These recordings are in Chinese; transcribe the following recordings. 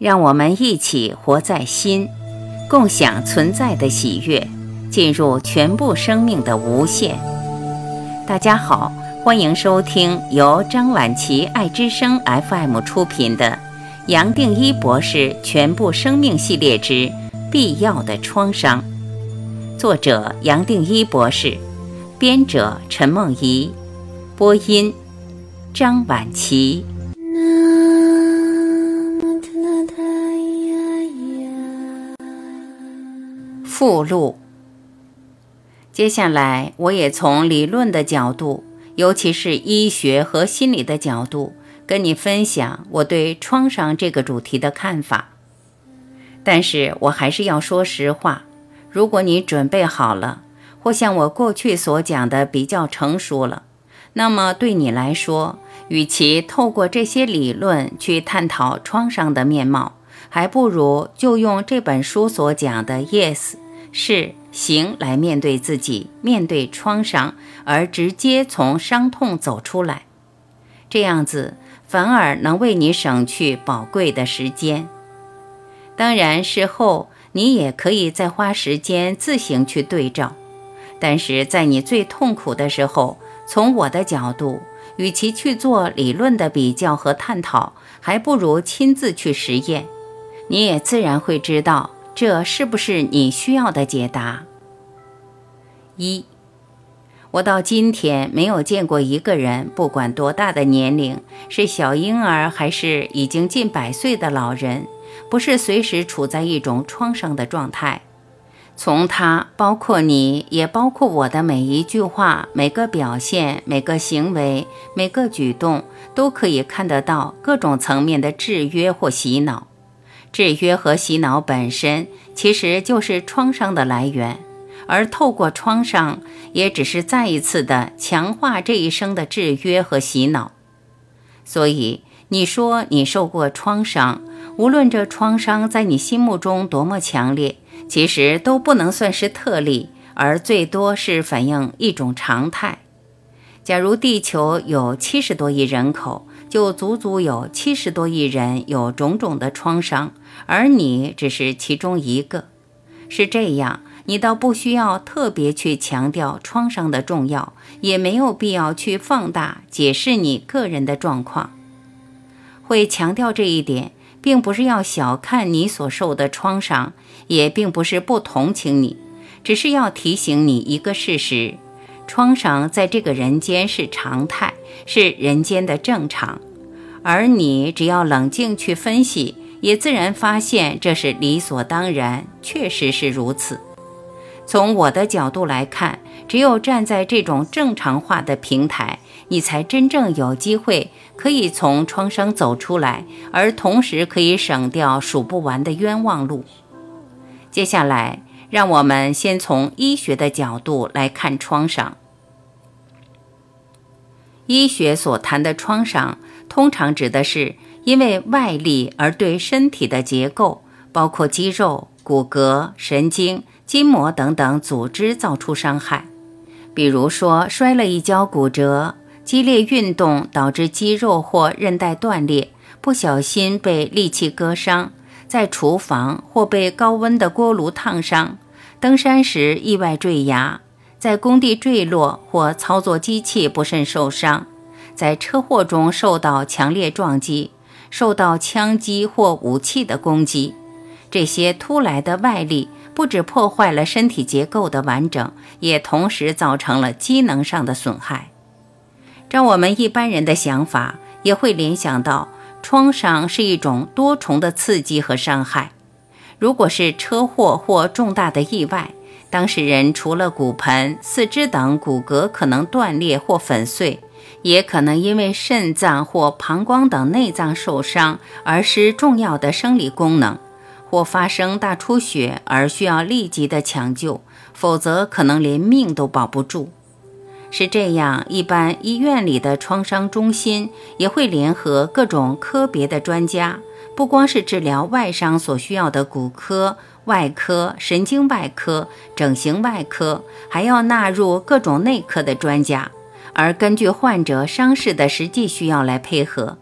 让我们一起活在心，共享存在的喜悦，进入全部生命的无限。大家好，欢迎收听由张晚琪爱之声 FM 出品的《杨定一博士全部生命系列之必要的创伤》，作者杨定一博士，编者陈梦怡，播音张晚琪。附录。接下来，我也从理论的角度，尤其是医学和心理的角度，跟你分享我对创伤这个主题的看法。但是我还是要说实话，如果你准备好了，或像我过去所讲的比较成熟了，那么对你来说，与其透过这些理论去探讨创伤的面貌，还不如就用这本书所讲的 “yes”。是行来面对自己，面对创伤，而直接从伤痛走出来，这样子反而能为你省去宝贵的时间。当然，事后你也可以再花时间自行去对照，但是在你最痛苦的时候，从我的角度，与其去做理论的比较和探讨，还不如亲自去实验，你也自然会知道。这是不是你需要的解答？一，我到今天没有见过一个人，不管多大的年龄，是小婴儿还是已经近百岁的老人，不是随时处在一种创伤的状态。从他，包括你，也包括我的每一句话、每个表现、每个行为、每个举动，都可以看得到各种层面的制约或洗脑。制约和洗脑本身其实就是创伤的来源，而透过创伤，也只是再一次的强化这一生的制约和洗脑。所以，你说你受过创伤，无论这创伤在你心目中多么强烈，其实都不能算是特例，而最多是反映一种常态。假如地球有七十多亿人口，就足足有七十多亿人有种种的创伤。而你只是其中一个，是这样，你倒不需要特别去强调创伤的重要，也没有必要去放大解释你个人的状况。会强调这一点，并不是要小看你所受的创伤，也并不是不同情你，只是要提醒你一个事实：创伤在这个人间是常态，是人间的正常，而你只要冷静去分析。也自然发现这是理所当然，确实是如此。从我的角度来看，只有站在这种正常化的平台，你才真正有机会可以从创伤走出来，而同时可以省掉数不完的冤枉路。接下来，让我们先从医学的角度来看创伤。医学所谈的创伤，通常指的是。因为外力而对身体的结构，包括肌肉、骨骼、神经、筋膜等等组织造出伤害。比如说，摔了一跤骨折，激烈运动导致肌肉或韧带断裂，不小心被利器割伤，在厨房或被高温的锅炉烫伤，登山时意外坠崖，在工地坠落或操作机器不慎受伤，在车祸中受到强烈撞击。受到枪击或武器的攻击，这些突来的外力不止破坏了身体结构的完整，也同时造成了机能上的损害。照我们一般人的想法，也会联想到创伤是一种多重的刺激和伤害。如果是车祸或重大的意外，当事人除了骨盆、四肢等骨骼可能断裂或粉碎。也可能因为肾脏或膀胱等内脏受伤而失重要的生理功能，或发生大出血而需要立即的抢救，否则可能连命都保不住。是这样，一般医院里的创伤中心也会联合各种科别的专家，不光是治疗外伤所需要的骨科、外科、神经外科、整形外科，还要纳入各种内科的专家。而根据患者伤势的实际需要来配合，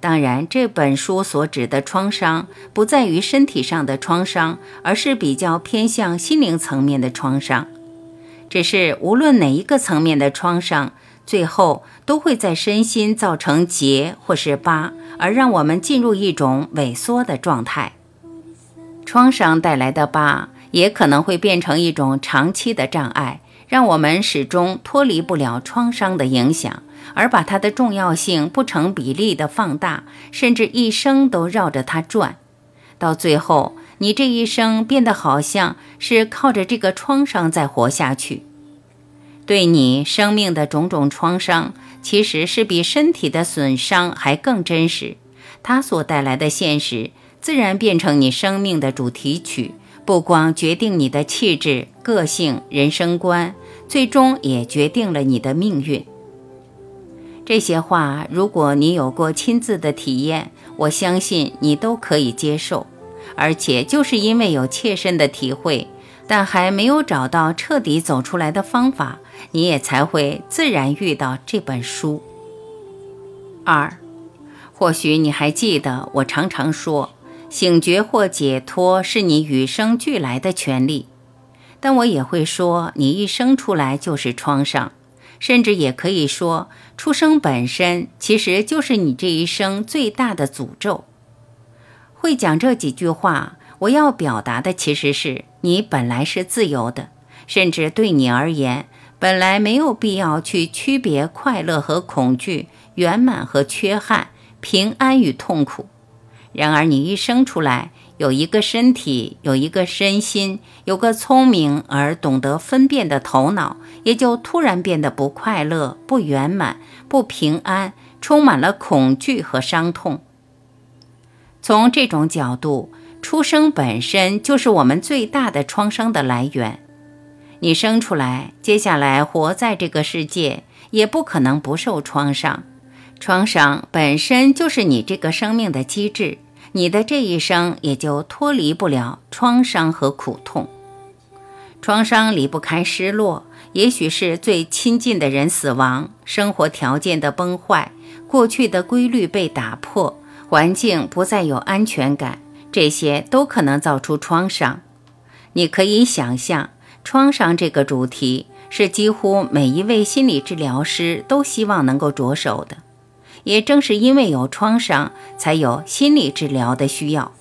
当然，这本书所指的创伤不在于身体上的创伤，而是比较偏向心灵层面的创伤。只是无论哪一个层面的创伤，最后都会在身心造成结或是疤，而让我们进入一种萎缩的状态。创伤带来的疤也可能会变成一种长期的障碍，让我们始终脱离不了创伤的影响。而把它的重要性不成比例地放大，甚至一生都绕着它转，到最后，你这一生变得好像是靠着这个创伤在活下去。对你生命的种种创伤，其实是比身体的损伤还更真实。它所带来的现实，自然变成你生命的主题曲，不光决定你的气质、个性、人生观，最终也决定了你的命运。这些话，如果你有过亲自的体验，我相信你都可以接受。而且，就是因为有切身的体会，但还没有找到彻底走出来的方法，你也才会自然遇到这本书。二，或许你还记得，我常常说，醒觉或解脱是你与生俱来的权利，但我也会说，你一生出来就是创伤。甚至也可以说，出生本身其实就是你这一生最大的诅咒。会讲这几句话，我要表达的其实是你本来是自由的，甚至对你而言，本来没有必要去区别快乐和恐惧、圆满和缺憾、平安与痛苦。然而，你一生出来。有一个身体，有一个身心，有个聪明而懂得分辨的头脑，也就突然变得不快乐、不圆满、不平安，充满了恐惧和伤痛。从这种角度，出生本身就是我们最大的创伤的来源。你生出来，接下来活在这个世界，也不可能不受创伤。创伤本身就是你这个生命的机制。你的这一生也就脱离不了创伤和苦痛。创伤离不开失落，也许是最亲近的人死亡、生活条件的崩坏、过去的规律被打破、环境不再有安全感，这些都可能造出创伤。你可以想象，创伤这个主题是几乎每一位心理治疗师都希望能够着手的。也正是因为有创伤，才有心理治疗的需要。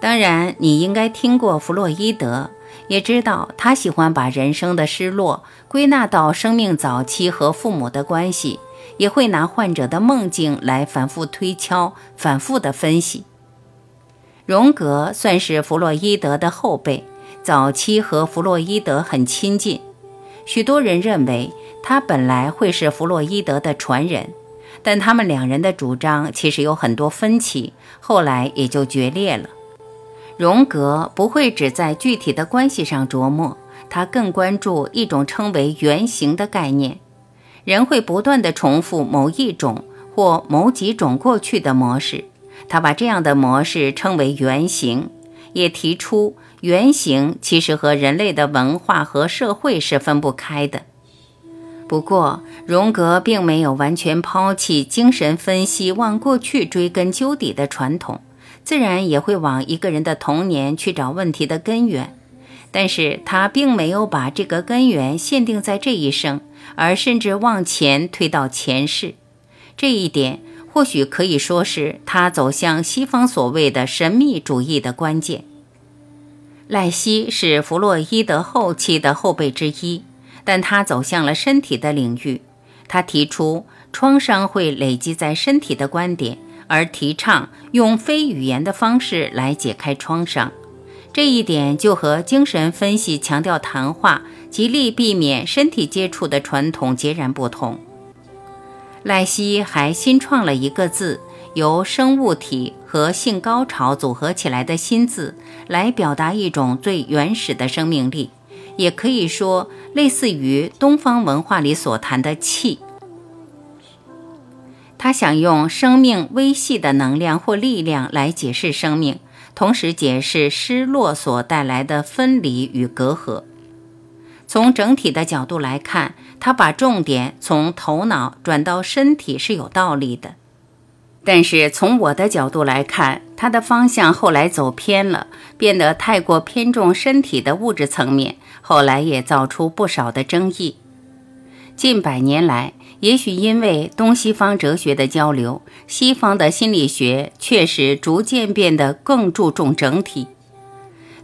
当然，你应该听过弗洛伊德，也知道他喜欢把人生的失落归纳到生命早期和父母的关系，也会拿患者的梦境来反复推敲、反复的分析。荣格算是弗洛伊德的后辈，早期和弗洛伊德很亲近，许多人认为他本来会是弗洛伊德的传人。但他们两人的主张其实有很多分歧，后来也就决裂了。荣格不会只在具体的关系上琢磨，他更关注一种称为原型的概念。人会不断地重复某一种或某几种过去的模式，他把这样的模式称为原型，也提出原型其实和人类的文化和社会是分不开的。不过，荣格并没有完全抛弃精神分析往过去追根究底的传统，自然也会往一个人的童年去找问题的根源。但是他并没有把这个根源限定在这一生，而甚至往前推到前世。这一点或许可以说是他走向西方所谓的神秘主义的关键。赖希是弗洛伊德后期的后辈之一。但他走向了身体的领域，他提出创伤会累积在身体的观点，而提倡用非语言的方式来解开创伤。这一点就和精神分析强调谈话、极力避免身体接触的传统截然不同。赖希还新创了一个字，由生物体和性高潮组合起来的新字，来表达一种最原始的生命力。也可以说，类似于东方文化里所谈的气。他想用生命微细的能量或力量来解释生命，同时解释失落所带来的分离与隔阂。从整体的角度来看，他把重点从头脑转到身体是有道理的。但是从我的角度来看，他的方向后来走偏了，变得太过偏重身体的物质层面，后来也造出不少的争议。近百年来，也许因为东西方哲学的交流，西方的心理学确实逐渐变得更注重整体。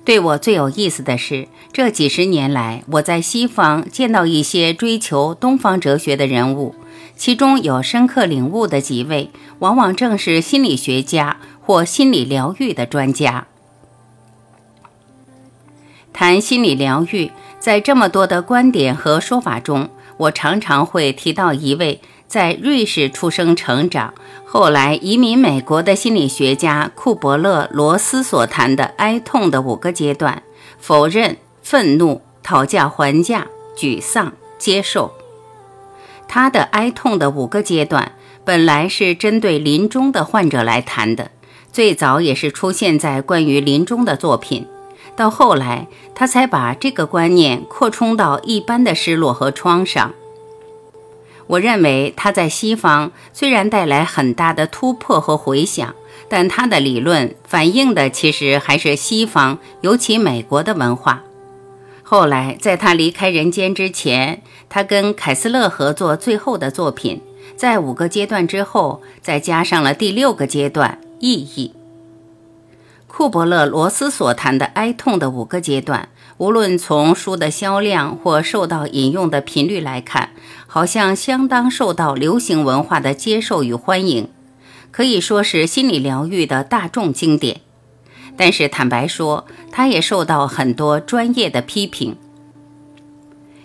对我最有意思的是，这几十年来，我在西方见到一些追求东方哲学的人物，其中有深刻领悟的几位，往往正是心理学家或心理疗愈的专家。谈心理疗愈，在这么多的观点和说法中，我常常会提到一位在瑞士出生成长。后来移民美国的心理学家库伯勒罗斯所谈的哀痛的五个阶段：否认、愤怒、讨价还价、沮丧、接受。他的哀痛的五个阶段本来是针对临终的患者来谈的，最早也是出现在关于临终的作品。到后来，他才把这个观念扩充到一般的失落和创伤。我认为他在西方虽然带来很大的突破和回响，但他的理论反映的其实还是西方，尤其美国的文化。后来在他离开人间之前，他跟凯斯勒合作最后的作品，在五个阶段之后，再加上了第六个阶段意义。库伯勒罗斯所谈的哀痛的五个阶段，无论从书的销量或受到引用的频率来看，好像相当受到流行文化的接受与欢迎，可以说是心理疗愈的大众经典。但是坦白说，他也受到很多专业的批评。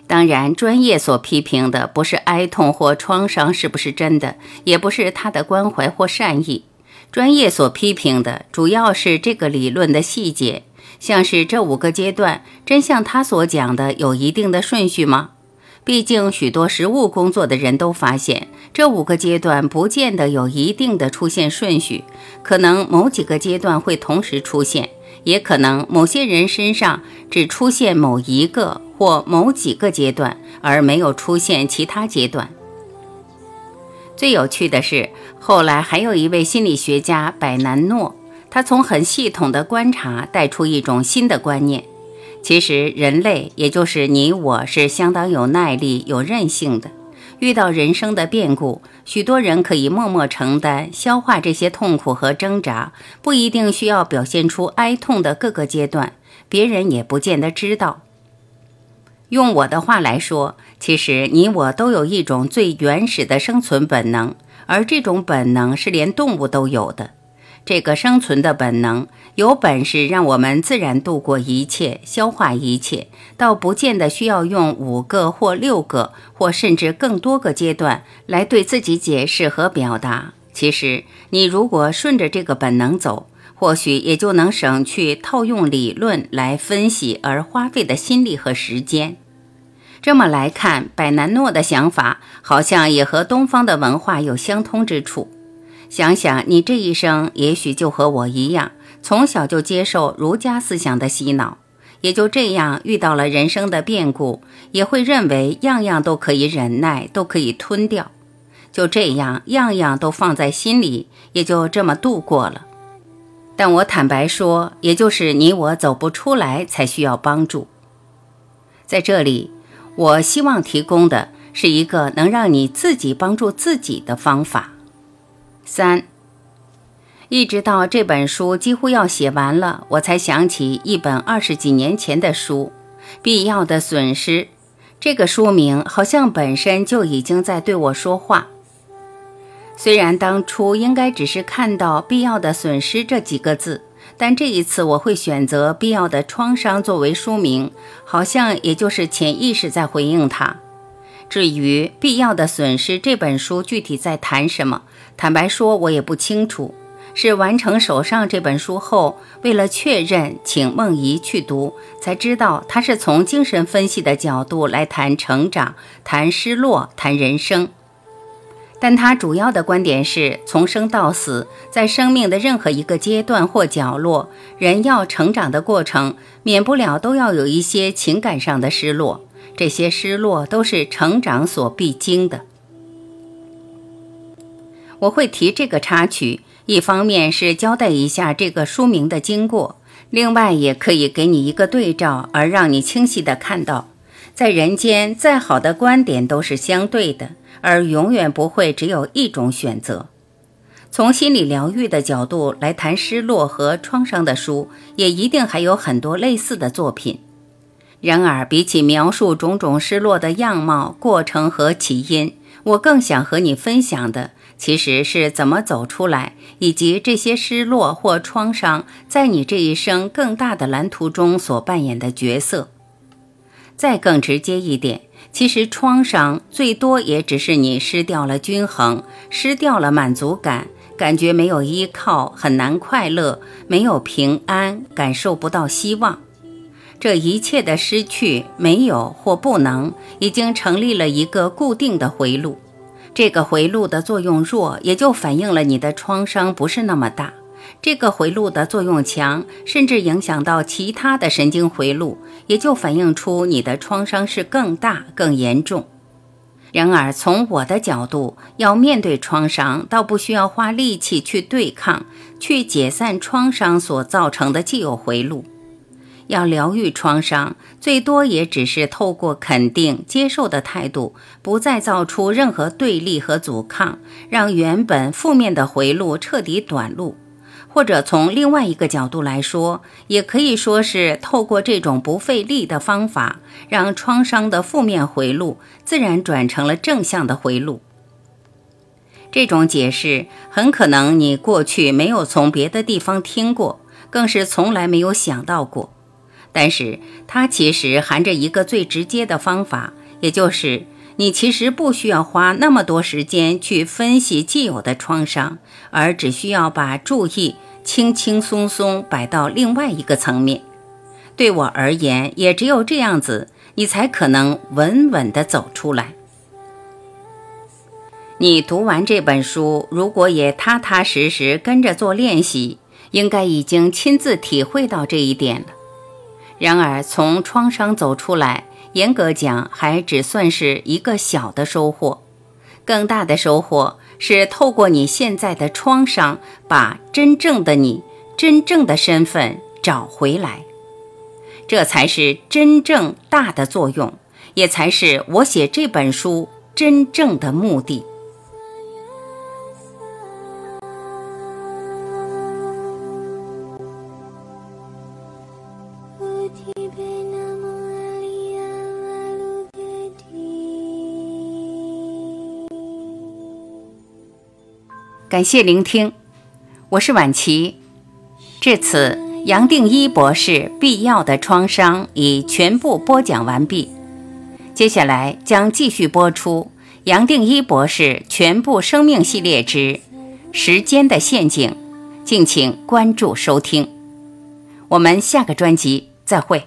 当然，专业所批评的不是哀痛或创伤是不是真的，也不是他的关怀或善意。专业所批评的主要是这个理论的细节，像是这五个阶段，真像他所讲的有一定的顺序吗？毕竟许多实务工作的人都发现，这五个阶段不见得有一定的出现顺序，可能某几个阶段会同时出现，也可能某些人身上只出现某一个或某几个阶段，而没有出现其他阶段。最有趣的是，后来还有一位心理学家百南诺，他从很系统的观察带出一种新的观念：其实人类，也就是你我，是相当有耐力、有韧性的。遇到人生的变故，许多人可以默默承担、消化这些痛苦和挣扎，不一定需要表现出哀痛的各个阶段，别人也不见得知道。用我的话来说，其实你我都有一种最原始的生存本能，而这种本能是连动物都有的。这个生存的本能有本事让我们自然度过一切、消化一切，倒不见得需要用五个或六个或甚至更多个阶段来对自己解释和表达。其实，你如果顺着这个本能走，或许也就能省去套用理论来分析而花费的心力和时间。这么来看，百南诺的想法好像也和东方的文化有相通之处。想想你这一生，也许就和我一样，从小就接受儒家思想的洗脑，也就这样遇到了人生的变故，也会认为样样都可以忍耐，都可以吞掉，就这样样样都放在心里，也就这么度过了。但我坦白说，也就是你我走不出来，才需要帮助。在这里，我希望提供的是一个能让你自己帮助自己的方法。三，一直到这本书几乎要写完了，我才想起一本二十几年前的书《必要的损失》。这个书名好像本身就已经在对我说话。虽然当初应该只是看到“必要的损失”这几个字，但这一次我会选择“必要的创伤”作为书名，好像也就是潜意识在回应它。至于“必要的损失”这本书具体在谈什么，坦白说，我也不清楚。是完成手上这本书后，为了确认，请梦怡去读，才知道他是从精神分析的角度来谈成长、谈失落、谈人生。但他主要的观点是，从生到死，在生命的任何一个阶段或角落，人要成长的过程，免不了都要有一些情感上的失落。这些失落都是成长所必经的。我会提这个插曲，一方面是交代一下这个书名的经过，另外也可以给你一个对照，而让你清晰的看到，在人间再好的观点都是相对的，而永远不会只有一种选择。从心理疗愈的角度来谈失落和创伤的书，也一定还有很多类似的作品。然而，比起描述种种失落的样貌、过程和起因，我更想和你分享的，其实是怎么走出来，以及这些失落或创伤在你这一生更大的蓝图中所扮演的角色。再更直接一点，其实创伤最多也只是你失掉了均衡，失掉了满足感，感觉没有依靠，很难快乐，没有平安，感受不到希望。这一切的失去、没有或不能，已经成立了一个固定的回路。这个回路的作用弱，也就反映了你的创伤不是那么大；这个回路的作用强，甚至影响到其他的神经回路，也就反映出你的创伤是更大、更严重。然而，从我的角度，要面对创伤，倒不需要花力气去对抗、去解散创伤所造成的既有回路。要疗愈创伤，最多也只是透过肯定、接受的态度，不再造出任何对立和阻抗，让原本负面的回路彻底短路。或者从另外一个角度来说，也可以说是透过这种不费力的方法，让创伤的负面回路自然转成了正向的回路。这种解释很可能你过去没有从别的地方听过，更是从来没有想到过。但是它其实含着一个最直接的方法，也就是你其实不需要花那么多时间去分析既有的创伤，而只需要把注意轻轻松松摆到另外一个层面。对我而言，也只有这样子，你才可能稳稳地走出来。你读完这本书，如果也踏踏实实跟着做练习，应该已经亲自体会到这一点了。然而，从创伤走出来，严格讲还只算是一个小的收获。更大的收获是透过你现在的创伤，把真正的你、真正的身份找回来。这才是真正大的作用，也才是我写这本书真正的目的。感谢聆听，我是晚琪。至此，杨定一博士必要的创伤已全部播讲完毕。接下来将继续播出杨定一博士全部生命系列之《时间的陷阱》，敬请关注收听。我们下个专辑再会。